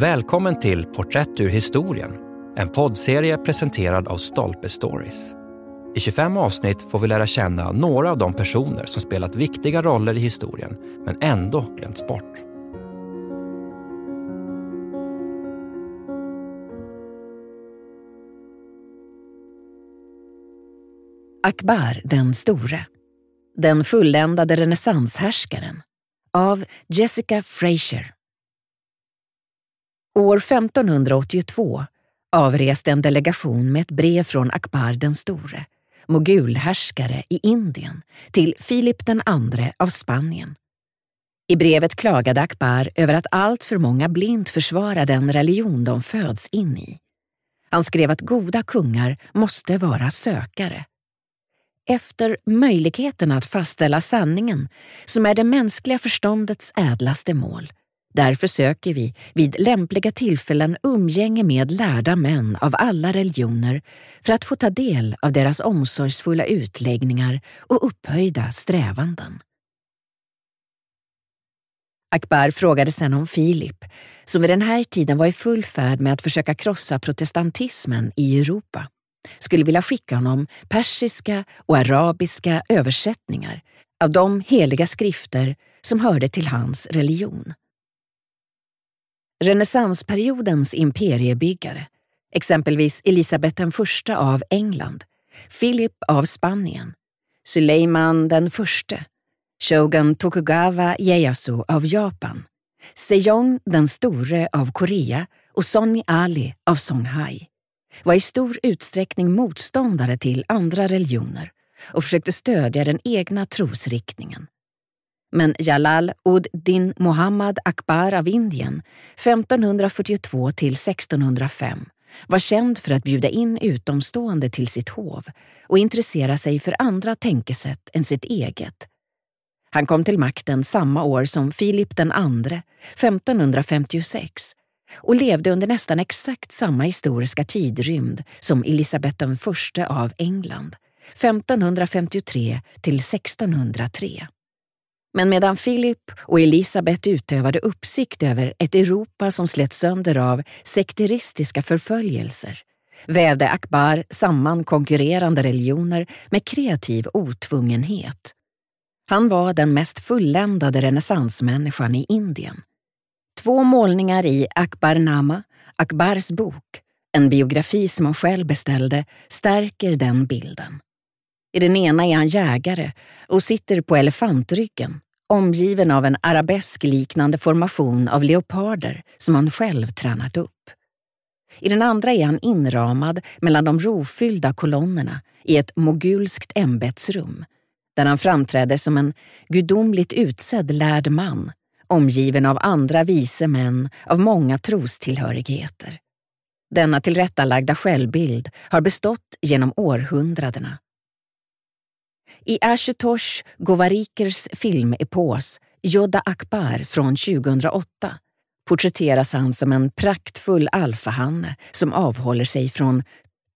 Välkommen till Porträtt ur historien, en poddserie presenterad av Stolpe Stories. I 25 avsnitt får vi lära känna några av de personer som spelat viktiga roller i historien, men ändå glömts bort. Akbar den store. Den fulländade renässanshärskaren. Av Jessica Fraser. År 1582 avreste en delegation med ett brev från Akbar den store, mogulhärskare i Indien, till Filip den andre av Spanien. I brevet klagade Akbar över att allt för många blint försvarar den religion de föds in i. Han skrev att goda kungar måste vara sökare. Efter möjligheten att fastställa sanningen, som är det mänskliga förståndets ädlaste mål, Därför söker vi vid lämpliga tillfällen umgänge med lärda män av alla religioner för att få ta del av deras omsorgsfulla utläggningar och upphöjda strävanden. Akbar frågade sedan om Filip, som vid den här tiden var i full färd med att försöka krossa protestantismen i Europa, skulle vilja skicka honom persiska och arabiska översättningar av de heliga skrifter som hörde till hans religion. Renässansperiodens imperiebyggare, exempelvis Elisabet I av England, Philip av Spanien, Suleiman den förste, shogun Tokugawa Ieyasu av Japan, Sejong den store av Korea och Sonny Ali av Songhai, var i stor utsträckning motståndare till andra religioner och försökte stödja den egna trosriktningen. Men Jalal ud Din Muhammad Akbar av Indien, 1542 till 1605, var känd för att bjuda in utomstående till sitt hov och intressera sig för andra tänkesätt än sitt eget. Han kom till makten samma år som Filip den andre, 1556, och levde under nästan exakt samma historiska tidrymd som Elisabet den av England, 1553 till 1603. Men medan Philip och Elisabet utövade uppsikt över ett Europa som slet sönder av sekteristiska förföljelser vävde Akbar samman konkurrerande religioner med kreativ otvungenhet. Han var den mest fulländade renässansmänniskan i Indien. Två målningar i Akbarnama, Akbars bok, en biografi som han själv beställde, stärker den bilden. I den ena är han jägare och sitter på elefantryggen, omgiven av en arabeskliknande formation av leoparder som han själv tränat upp. I den andra är han inramad mellan de rofyllda kolonnerna i ett mogulskt ämbetsrum, där han framträder som en gudomligt utsedd lärd man, omgiven av andra vise män av många trostillhörigheter. Denna tillrättalagda självbild har bestått genom århundradena i Ashutosh Govarikers filmepos Jodha Akbar från 2008 porträtteras han som en praktfull alfahanne som avhåller sig från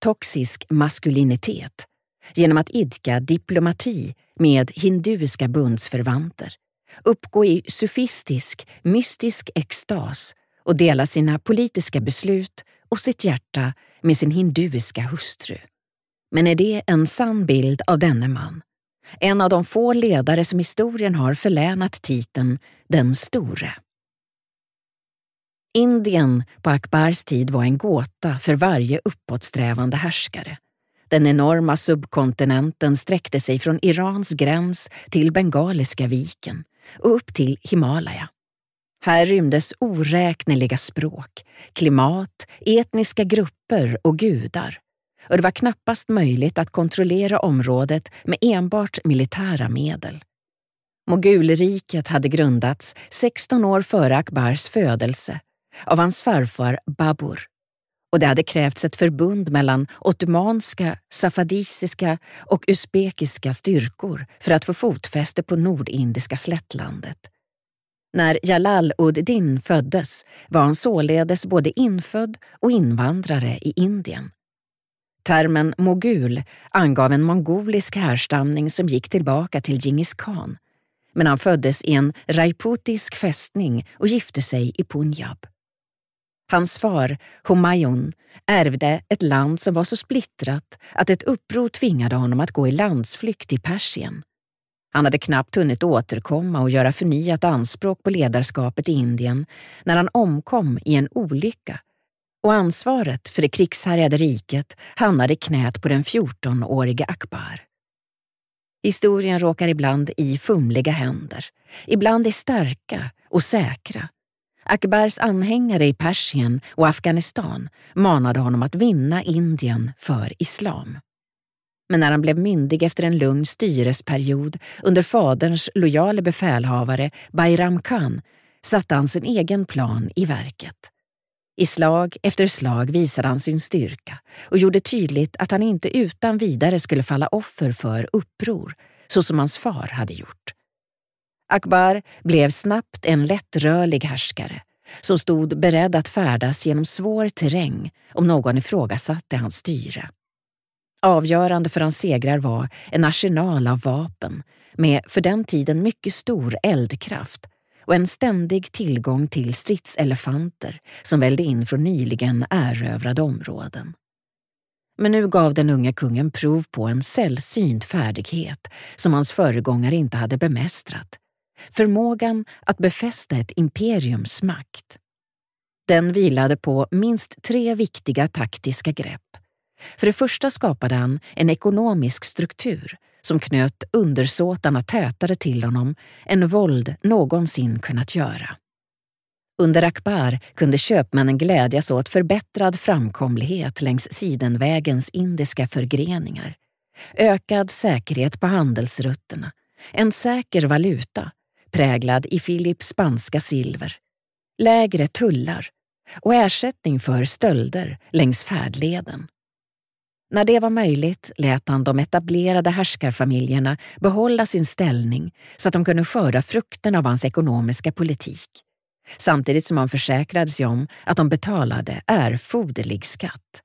toxisk maskulinitet genom att idka diplomati med hinduiska bundsförvanter, uppgå i sufistisk, mystisk extas och dela sina politiska beslut och sitt hjärta med sin hinduiska hustru. Men är det en sann bild av denne man? En av de få ledare som historien har förlänat titeln Den store. Indien på Akbars tid var en gåta för varje uppåtsträvande härskare. Den enorma subkontinenten sträckte sig från Irans gräns till Bengaliska viken och upp till Himalaya. Här rymdes oräkneliga språk, klimat, etniska grupper och gudar och det var knappast möjligt att kontrollera området med enbart militära medel. Mogulriket hade grundats 16 år före Akbars födelse av hans farfar Babur och det hade krävts ett förbund mellan ottomanska, safadisiska och usbekiska styrkor för att få fotfäste på nordindiska slättlandet. När Jalal ud-Din föddes var han således både infödd och invandrare i Indien. Termen mogul angav en mongolisk härstamning som gick tillbaka till Djingis khan. Men han föddes i en rajputisk fästning och gifte sig i Punjab. Hans far, Humayun, ärvde ett land som var så splittrat att ett uppror tvingade honom att gå i landsflykt i Persien. Han hade knappt hunnit återkomma och göra förnyat anspråk på ledarskapet i Indien när han omkom i en olycka och ansvaret för det krigshärjade riket hamnade i knät på den 14-årige Akbar. Historien råkar ibland i fumliga händer, ibland i starka och säkra. Akbars anhängare i Persien och Afghanistan manade honom att vinna Indien för islam. Men när han blev myndig efter en lugn styresperiod under faderns lojale befälhavare Bayram Khan satte han sin egen plan i verket. I slag efter slag visade han sin styrka och gjorde tydligt att han inte utan vidare skulle falla offer för uppror, så som hans far hade gjort. Akbar blev snabbt en lättrörlig härskare som stod beredd att färdas genom svår terräng om någon ifrågasatte hans styre. Avgörande för hans segrar var en arsenal av vapen med för den tiden mycket stor eldkraft och en ständig tillgång till stridselefanter som välde in från nyligen erövrade områden. Men nu gav den unga kungen prov på en sällsynt färdighet som hans föregångare inte hade bemästrat. Förmågan att befästa ett imperiums makt. Den vilade på minst tre viktiga taktiska grepp. För det första skapade han en ekonomisk struktur som knöt undersåtarna tätare till honom än våld någonsin kunnat göra. Under Akbar kunde köpmännen glädjas åt förbättrad framkomlighet längs Sidenvägens indiska förgreningar, ökad säkerhet på handelsrutterna, en säker valuta präglad i Philips spanska silver, lägre tullar och ersättning för stölder längs färdleden. När det var möjligt lät han de etablerade härskarfamiljerna behålla sin ställning så att de kunde skörda frukten av hans ekonomiska politik, samtidigt som han försäkrade sig om att de betalade erforderlig skatt.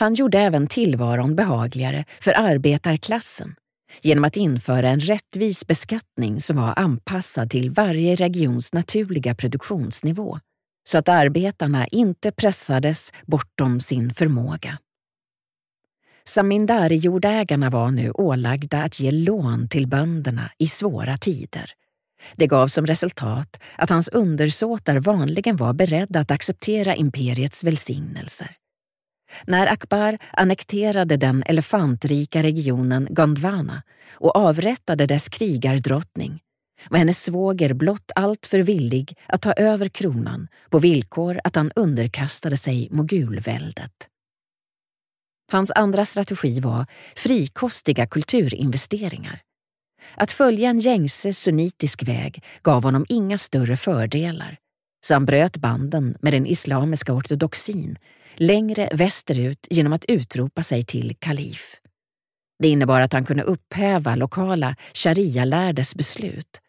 Han gjorde även tillvaron behagligare för arbetarklassen genom att införa en rättvis beskattning som var anpassad till varje regions naturliga produktionsnivå, så att arbetarna inte pressades bortom sin förmåga. Samindari-jordägarna var nu ålagda att ge lån till bönderna i svåra tider. Det gav som resultat att hans undersåtar vanligen var beredda att acceptera imperiets välsignelser. När Akbar annekterade den elefantrika regionen Gondwana och avrättade dess krigardrottning var hennes svåger blott alltför villig att ta över kronan på villkor att han underkastade sig mogulväldet. Hans andra strategi var frikostiga kulturinvesteringar. Att följa en gängse sunnitisk väg gav honom inga större fördelar, så han bröt banden med den islamiska ortodoxin längre västerut genom att utropa sig till kalif. Det innebar att han kunde upphäva lokala sharia-lärdes beslut.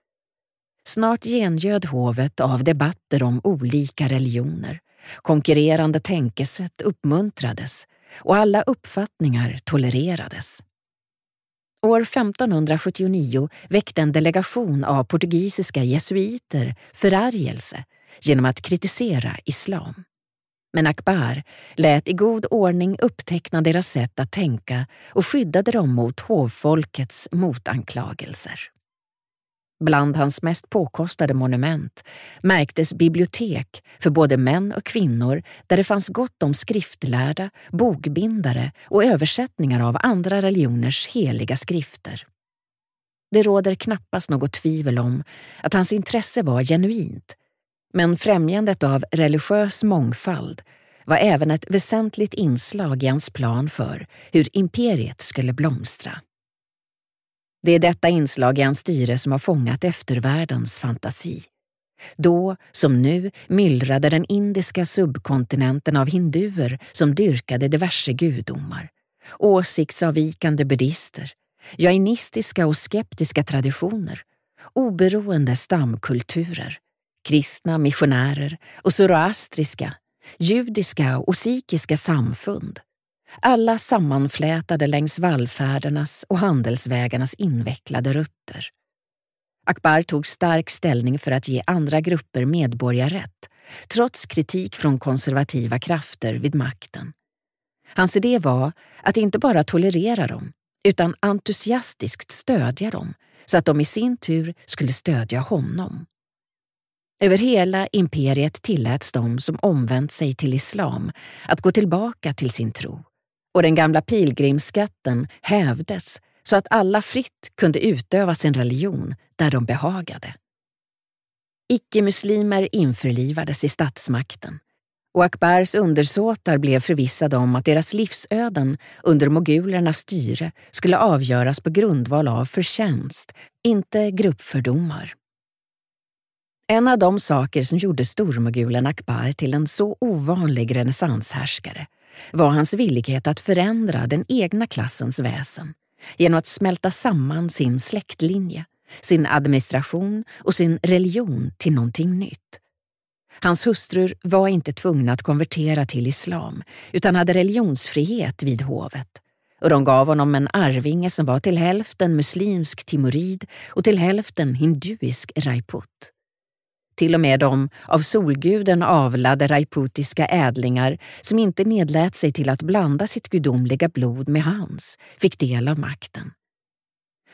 Snart gengöd hovet av debatter om olika religioner. Konkurrerande tänkesätt uppmuntrades och alla uppfattningar tolererades. År 1579 väckte en delegation av portugisiska jesuiter förargelse genom att kritisera islam. Men Akbar lät i god ordning uppteckna deras sätt att tänka och skyddade dem mot hovfolkets motanklagelser. Bland hans mest påkostade monument märktes bibliotek för både män och kvinnor där det fanns gott om skriftlärda, bokbindare och översättningar av andra religioners heliga skrifter. Det råder knappast något tvivel om att hans intresse var genuint men främjandet av religiös mångfald var även ett väsentligt inslag i hans plan för hur imperiet skulle blomstra. Det är detta inslag i hans styre som har fångat eftervärldens fantasi. Då, som nu, myllrade den indiska subkontinenten av hinduer som dyrkade diverse gudomar, åsiktsavvikande buddister, jainistiska och skeptiska traditioner, oberoende stamkulturer, kristna missionärer och zoroastriska, judiska och sikiska samfund. Alla sammanflätade längs vallfärdernas och handelsvägarnas invecklade rutter. Akbar tog stark ställning för att ge andra grupper medborgarrätt trots kritik från konservativa krafter vid makten. Hans idé var att inte bara tolerera dem, utan entusiastiskt stödja dem så att de i sin tur skulle stödja honom. Över hela imperiet tilläts de som omvänt sig till islam att gå tillbaka till sin tro och den gamla pilgrimsskatten hävdes så att alla fritt kunde utöva sin religion där de behagade. Icke-muslimer införlivades i statsmakten och Akbars undersåtar blev förvissade om att deras livsöden under mogulernas styre skulle avgöras på grundval av förtjänst, inte gruppfördomar. En av de saker som gjorde stormogulen Akbar till en så ovanlig renässanshärskare var hans villighet att förändra den egna klassens väsen genom att smälta samman sin släktlinje, sin administration och sin religion till någonting nytt. Hans hustrur var inte tvungna att konvertera till islam utan hade religionsfrihet vid hovet och de gav honom en arvinge som var till hälften muslimsk timorid och till hälften hinduisk rajput. Till och med de av solguden avlade rajputiska ädlingar som inte nedlät sig till att blanda sitt gudomliga blod med hans fick del av makten.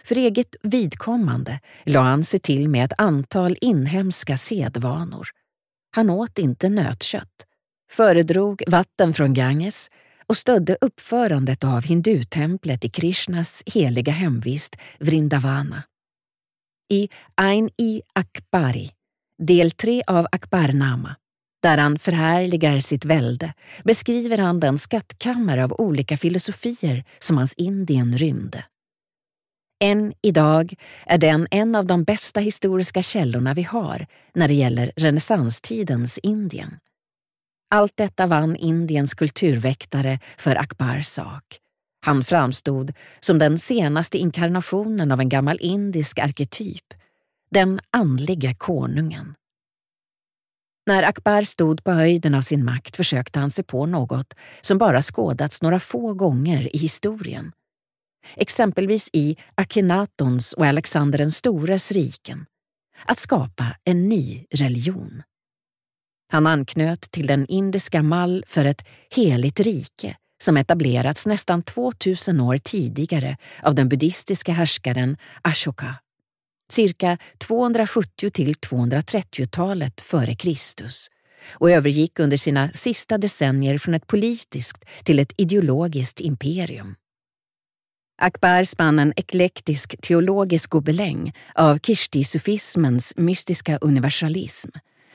För eget vidkommande lade han sig till med ett antal inhemska sedvanor. Han åt inte nötkött, föredrog vatten från Ganges och stödde uppförandet av hindutemplet i Krishnas heliga hemvist Vrindavana. I Ain-i Akbari Del 3 av Akbarnama, där han förhärligar sitt välde, beskriver han den skattkammare av olika filosofier som hans Indien rymde. Än idag är den en av de bästa historiska källorna vi har när det gäller renässanstidens Indien. Allt detta vann Indiens kulturväktare för Akbars sak. Han framstod som den senaste inkarnationen av en gammal indisk arketyp den andliga konungen. När Akbar stod på höjden av sin makt försökte han sig på något som bara skådats några få gånger i historien. Exempelvis i Akhenatons och Alexander den stores riken. Att skapa en ny religion. Han anknöt till den indiska mall för ett heligt rike som etablerats nästan 2000 år tidigare av den buddhistiska härskaren Ashoka cirka 270 till 230-talet före Kristus och övergick under sina sista decennier från ett politiskt till ett ideologiskt imperium. Akbar spann en eklektisk teologisk gobeläng av kishti-sufismens mystiska universalism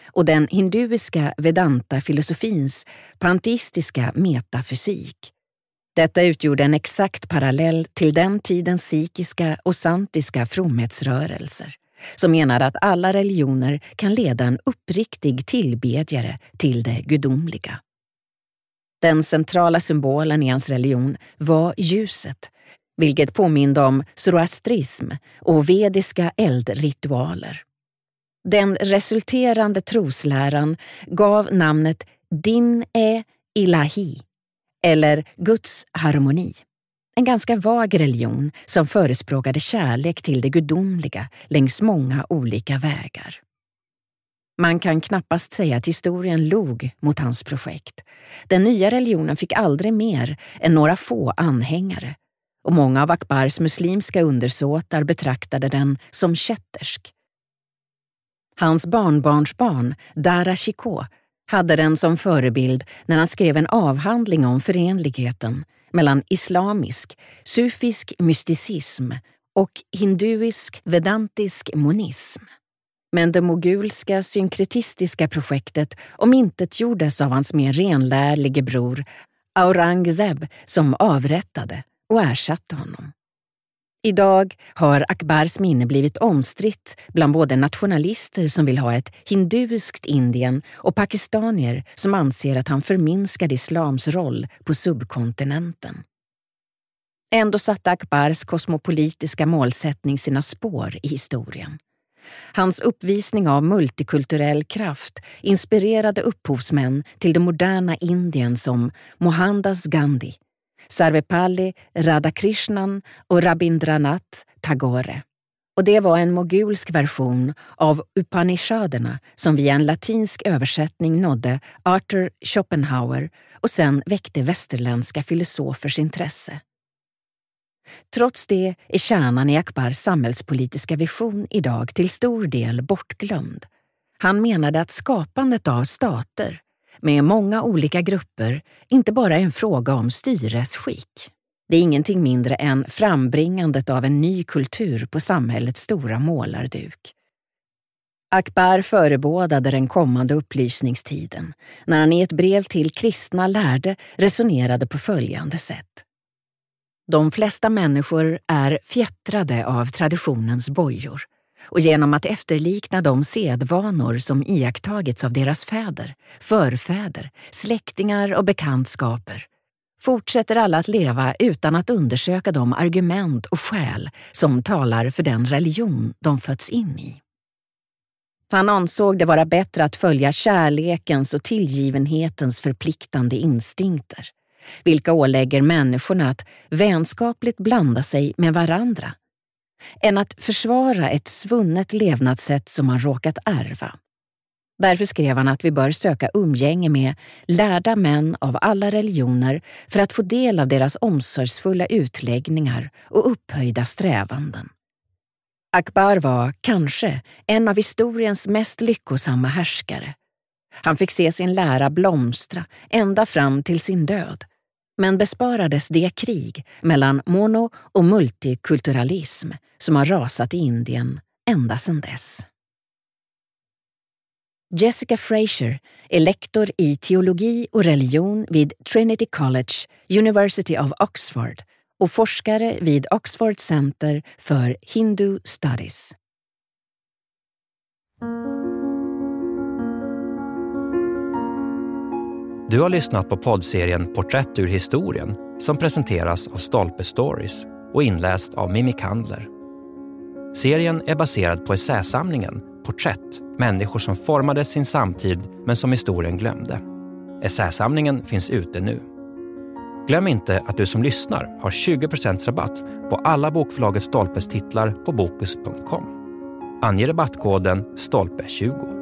och den hinduiska vedanta-filosofins panteistiska metafysik detta utgjorde en exakt parallell till den tidens sikiska och santiska fromhetsrörelser som menade att alla religioner kan leda en uppriktig tillbedjare till det gudomliga. Den centrala symbolen i hans religion var ljuset, vilket påminde om zoroastrism och vediska eldritualer. Den resulterande trosläran gav namnet Din-e-Ilahi eller Guds harmoni. En ganska vag religion som förespråkade kärlek till det gudomliga längs många olika vägar. Man kan knappast säga att historien log mot hans projekt. Den nya religionen fick aldrig mer än några få anhängare och många av Akbars muslimska undersåtar betraktade den som kättersk. Hans barnbarnsbarn, Dara Shikoh, hade den som förebild när han skrev en avhandling om förenligheten mellan islamisk, sufisk mysticism och hinduisk vedantisk monism. Men det mogulska synkretistiska projektet omintetgjordes av hans mer renlärlige bror Aurangzeb som avrättade och ersatte honom. Idag har Akbars minne blivit omstritt bland både nationalister som vill ha ett hinduiskt Indien och pakistanier som anser att han förminskade islams roll på subkontinenten. Ändå satte Akbars kosmopolitiska målsättning sina spår i historien. Hans uppvisning av multikulturell kraft inspirerade upphovsmän till det moderna Indien som Mohandas Gandhi, Sarvepalli Radhakrishnan och Rabindranath Tagore. och det var en mogulsk version av Upanishaderna som via en latinsk översättning nådde Arthur Schopenhauer och sen väckte västerländska filosofers intresse. Trots det är kärnan i Akbars samhällspolitiska vision idag till stor del bortglömd. Han menade att skapandet av stater, med många olika grupper, inte bara är en fråga om styresskick. Det är ingenting mindre än frambringandet av en ny kultur på samhällets stora målarduk. Akbar förebådade den kommande upplysningstiden när han i ett brev till kristna lärde resonerade på följande sätt. De flesta människor är fjättrade av traditionens bojor och genom att efterlikna de sedvanor som iakttagits av deras fäder, förfäder, släktingar och bekantskaper fortsätter alla att leva utan att undersöka de argument och skäl som talar för den religion de fötts in i. Han ansåg det vara bättre att följa kärlekens och tillgivenhetens förpliktande instinkter, vilka ålägger människorna att vänskapligt blanda sig med varandra, än att försvara ett svunnet levnadssätt som man råkat ärva. Därför skrev han att vi bör söka umgänge med lärda män av alla religioner för att få del av deras omsorgsfulla utläggningar och upphöjda strävanden. Akbar var, kanske, en av historiens mest lyckosamma härskare. Han fick se sin lära blomstra ända fram till sin död, men besparades det krig mellan mono och multikulturalism som har rasat i Indien ända sedan dess. Jessica Fraser är lektor i teologi och religion vid Trinity College, University of Oxford och forskare vid Oxford Center för Hindu Studies. Du har lyssnat på poddserien Porträtt ur historien som presenteras av Stolpe Stories och inläst av Mimmi Kandler. Serien är baserad på essäsamlingen Porträtt, människor som formade sin samtid men som historien glömde. Essäsamlingen finns ute nu. Glöm inte att du som lyssnar har 20% rabatt på alla bokförlaget Stolpes titlar på Bokus.com. Ange rabattkoden STOLPE20.